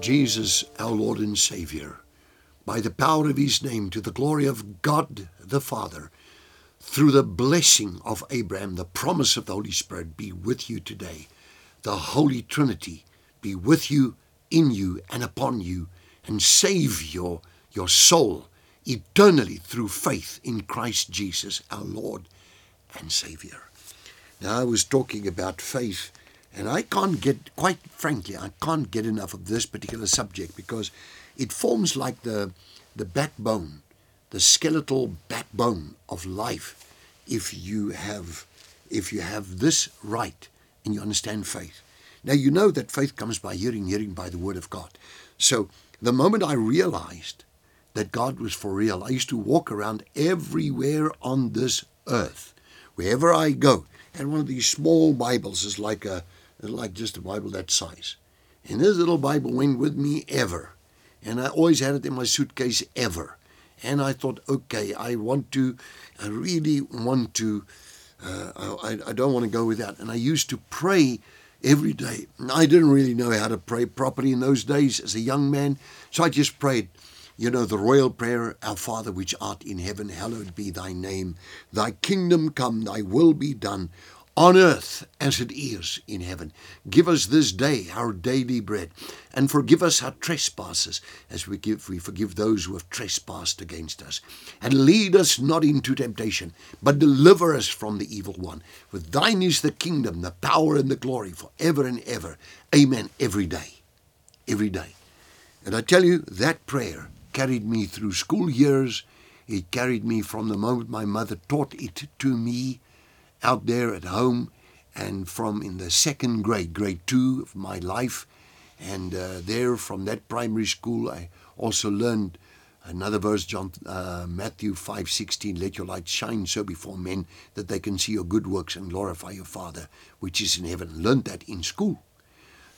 Jesus, our Lord and Savior, by the power of his name, to the glory of God the Father, through the blessing of Abraham, the promise of the Holy Spirit be with you today. The Holy Trinity be with you, in you, and upon you, and save your, your soul eternally through faith in Christ Jesus, our Lord and Savior. Now, I was talking about faith and I can't get, quite frankly, I can't get enough of this particular subject because it forms like the, the backbone, the skeletal backbone of life if you have if you have this right and you understand faith. Now you know that faith comes by hearing, hearing by the word of God. So the moment I realized that God was for real, I used to walk around everywhere on this earth, wherever I go. And one of these small Bibles is like a like just a Bible that size. And this little Bible went with me ever. And I always had it in my suitcase ever. And I thought, okay, I want to, I really want to, uh, I, I don't want to go without. And I used to pray every day. I didn't really know how to pray properly in those days as a young man. So I just prayed, you know, the royal prayer, Our Father which art in heaven, hallowed be thy name. Thy kingdom come, thy will be done on earth as it is in heaven. Give us this day our daily bread, and forgive us our trespasses, as we, give, we forgive those who have trespassed against us. And lead us not into temptation, but deliver us from the evil one. For thine is the kingdom, the power, and the glory for ever and ever. Amen. Every day. Every day. And I tell you, that prayer carried me through school years. It carried me from the moment my mother taught it to me out there at home and from in the second grade, grade two of my life. And uh, there from that primary school, I also learned another verse, John, uh, Matthew 5:16, let your light shine so before men that they can see your good works and glorify your Father which is in heaven. Learned that in school.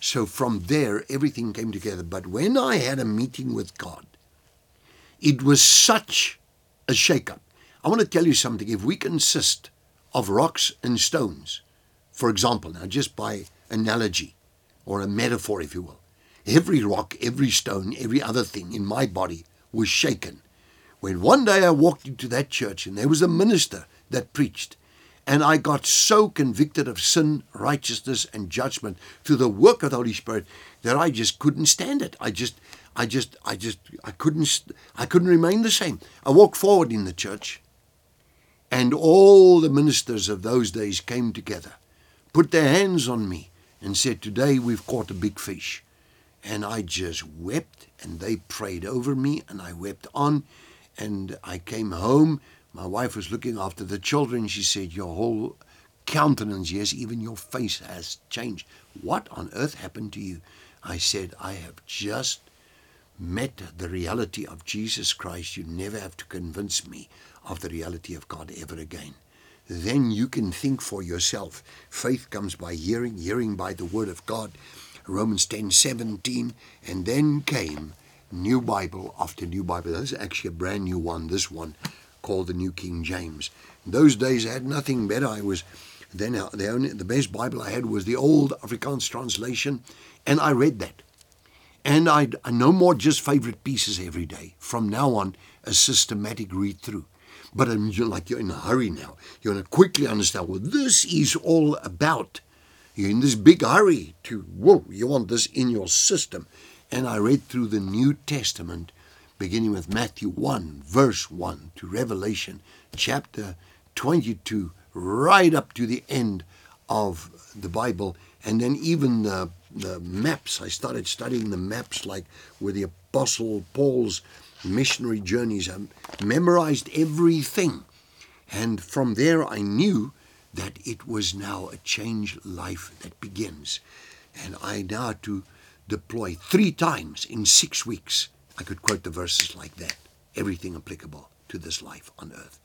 So from there, everything came together. But when I had a meeting with God, it was such a shake-up. I want to tell you something. If we consist of rocks and stones. For example, now just by analogy or a metaphor, if you will, every rock, every stone, every other thing in my body was shaken. When one day I walked into that church and there was a minister that preached, and I got so convicted of sin, righteousness, and judgment through the work of the Holy Spirit that I just couldn't stand it. I just, I just, I just, I couldn't, I couldn't remain the same. I walked forward in the church and all the ministers of those days came together, put their hands on me, and said, Today we've caught a big fish. And I just wept, and they prayed over me, and I wept on. And I came home. My wife was looking after the children. She said, Your whole countenance, yes, even your face has changed. What on earth happened to you? I said, I have just met the reality of Jesus Christ. You never have to convince me of the reality of God ever again. Then you can think for yourself. Faith comes by hearing, hearing by the word of God. Romans 10 17. And then came New Bible after New Bible. That's actually a brand new one, this one called the New King James. In those days, I had nothing better. I was then uh, the only the best Bible I had was the old Afrikaans translation, and I read that. And I, I uh, no more just favorite pieces every day. From now on, a systematic read through. But you're like you're in a hurry now. You want to quickly understand what this is all about. You're in this big hurry to, whoa, you want this in your system. And I read through the New Testament, beginning with Matthew 1, verse 1, to Revelation chapter 22, right up to the end of the Bible. And then even the, the maps. I started studying the maps, like with the Apostle Paul's missionary journeys. I memorized everything. And from there, I knew that it was now a changed life that begins. And I now to deploy three times in six weeks. I could quote the verses like that, everything applicable to this life on earth.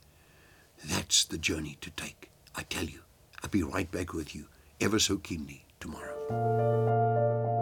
That's the journey to take. I tell you, I'll be right back with you ever so keenly tomorrow.